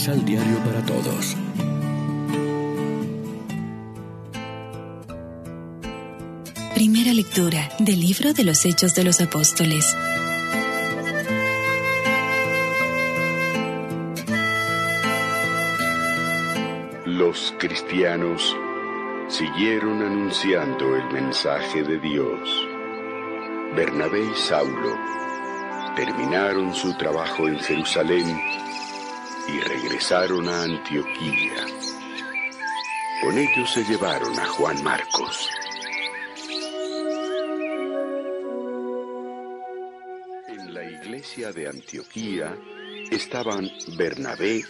Misal Diario para Todos. Primera lectura del libro de los Hechos de los Apóstoles. Los cristianos siguieron anunciando el mensaje de Dios. Bernabé y Saulo terminaron su trabajo en Jerusalén y regresaron a Antioquía. Con ellos se llevaron a Juan Marcos. En la iglesia de Antioquía estaban Bernabé,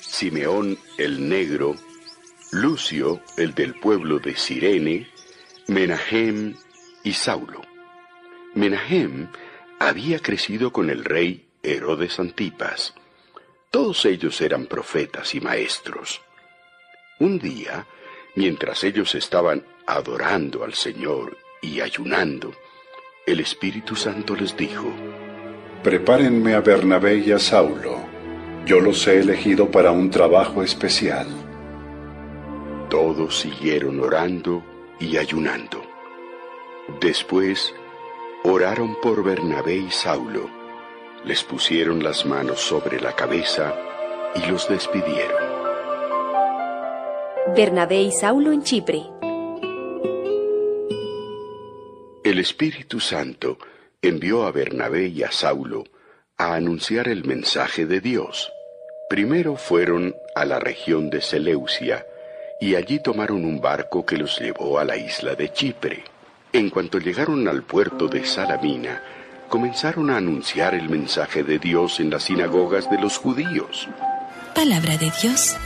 Simeón el Negro, Lucio el del pueblo de Sirene, Menahem y Saulo. Menahem había crecido con el rey Herodes Antipas. Todos ellos eran profetas y maestros. Un día, mientras ellos estaban adorando al Señor y ayunando, el Espíritu Santo les dijo, Prepárenme a Bernabé y a Saulo. Yo los he elegido para un trabajo especial. Todos siguieron orando y ayunando. Después oraron por Bernabé y Saulo, les pusieron las manos sobre la cabeza y los despidieron. Bernabé y Saulo en Chipre. El Espíritu Santo envió a Bernabé y a Saulo a anunciar el mensaje de Dios. Primero fueron a la región de Seleucia y allí tomaron un barco que los llevó a la isla de Chipre. En cuanto llegaron al puerto de Salamina, comenzaron a anunciar el mensaje de Dios en las sinagogas de los judíos. Palabra de Dios.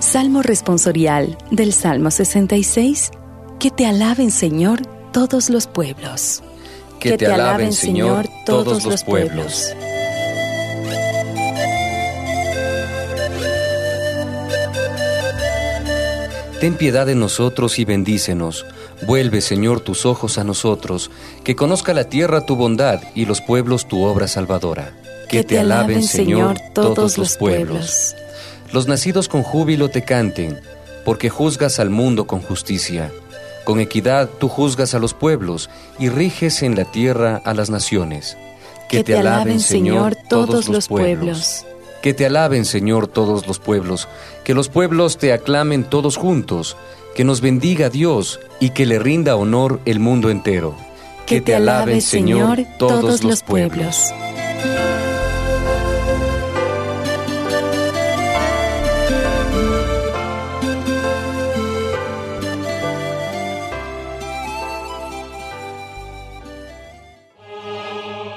Salmo responsorial del Salmo 66. Que te alaben, Señor, todos los pueblos. Que, te, alaben, Señor, todos los pueblos. Ten piedad de nosotros y bendícenos. Vuelve, Señor, tus ojos a nosotros, que conozca la tierra tu bondad y los pueblos tu obra salvadora. Que, te alaben, Señor, todos los pueblos. Los nacidos con júbilo te canten, porque juzgas al mundo con justicia. Con equidad tú juzgas a los pueblos y riges en la tierra a las naciones. Que, te alaben, Señor, todos los pueblos. Que te alaben, Señor, todos los pueblos, que los pueblos te aclamen todos juntos, que nos bendiga Dios y que le rinda honor el mundo entero. Que, te alaben, Señor, todos los pueblos.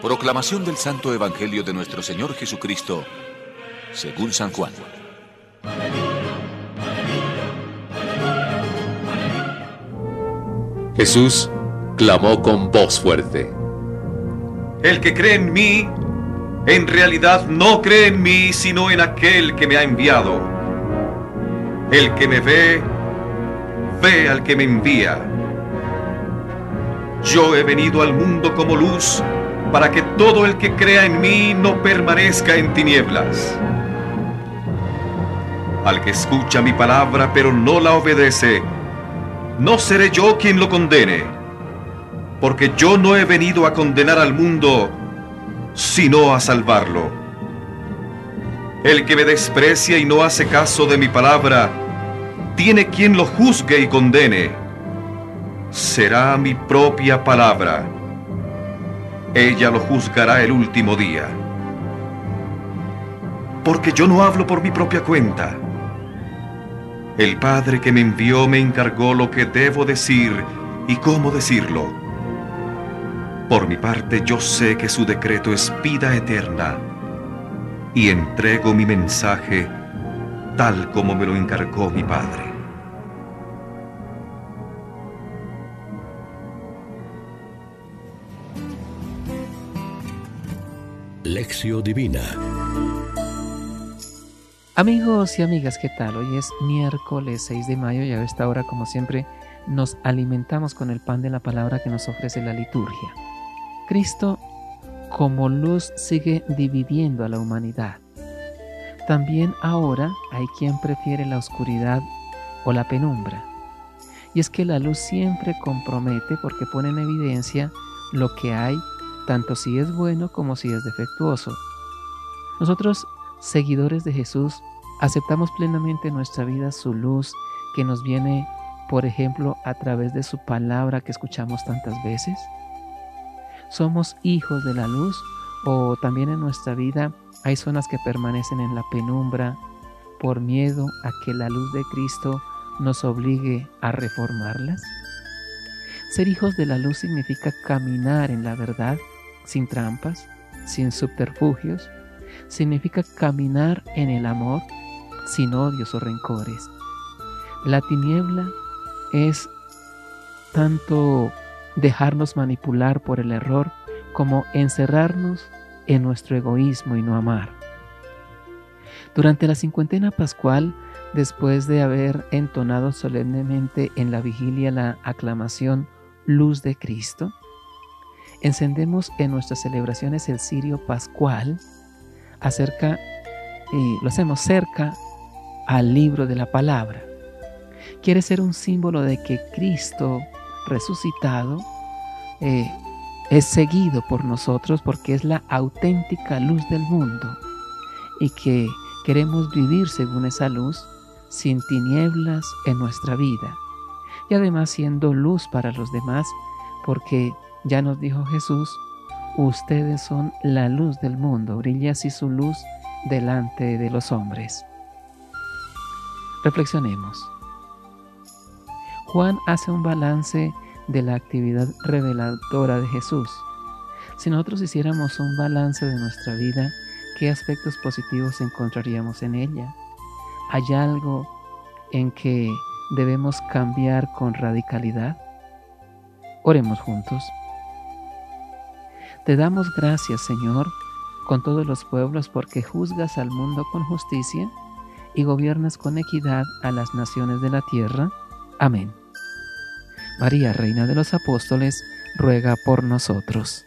Proclamación del Santo Evangelio de nuestro Señor Jesucristo según San Juan. Jesús clamó con voz fuerte. El que cree en mí, en realidad no cree en mí, sino en aquel que me ha enviado. El que me ve, ve al que me envía. Yo he venido al mundo como luz para que todo el que crea en mí no permanezca en tinieblas. Al que escucha mi palabra pero no la obedece, no seré yo quien lo condene, porque yo no he venido a condenar al mundo, sino a salvarlo. El que me desprecia y no hace caso de mi palabra, tiene quien lo juzgue y condene. Será mi propia palabra. Ella lo juzgará el último día. Porque yo no hablo por mi propia cuenta el Padre que me envió me encargó lo que debo decir y cómo decirlo. Por mi parte yo sé que su decreto es vida eterna y entrego mi mensaje tal como me lo encargó mi Padre. Lección Divina Amigos y amigas, ¿qué tal? Hoy es miércoles 6 de mayo y a esta hora, como siempre, nos alimentamos con el pan de la palabra que nos ofrece la liturgia. Cristo como luz sigue dividiendo a la humanidad. También ahora hay quien prefiere la oscuridad o la penumbra. Y es que la luz siempre compromete porque pone en evidencia lo que hay, tanto si es bueno como si es defectuoso. Nosotros, seguidores de Jesús, aceptamos plenamente en nuestra vida su luz que nos viene, por ejemplo, a través de su palabra que escuchamos tantas veces. Somos hijos de la luz o también en nuestra vida hay zonas que permanecen en la penumbra por miedo a que la luz de Cristo nos obligue a reformarlas. Ser hijos de la luz significa caminar en la verdad sin trampas, sin subterfugios. Significa caminar en el amor sin odios o rencores. La tiniebla es tanto dejarnos manipular por el error como encerrarnos en nuestro egoísmo y no amar. Durante la cincuentena pascual, después de haber entonado solemnemente en la vigilia la aclamación Luz de Cristo, encendemos en nuestras celebraciones el cirio pascual acerca y lo hacemos cerca al libro de la palabra. Quiere ser un símbolo de que Cristo resucitado eh, es seguido por nosotros porque es la auténtica luz del mundo y que queremos vivir según esa luz sin tinieblas en nuestra vida y además siendo luz para los demás porque ya nos dijo Jesús, ustedes son la luz del mundo, brilla así su luz delante de los hombres. Reflexionemos. Juan hace un balance de la actividad reveladora de Jesús. Si nosotros hiciéramos un balance de nuestra vida, ¿qué aspectos positivos encontraríamos en ella? ¿Hay algo en que debemos cambiar con radicalidad? Oremos juntos. Te damos gracias, Señor, con todos los pueblos, porque juzgas al mundo con justicia y gobiernas con equidad a las naciones de la tierra. Amén. María, Reina de los Apóstoles, ruega por nosotros.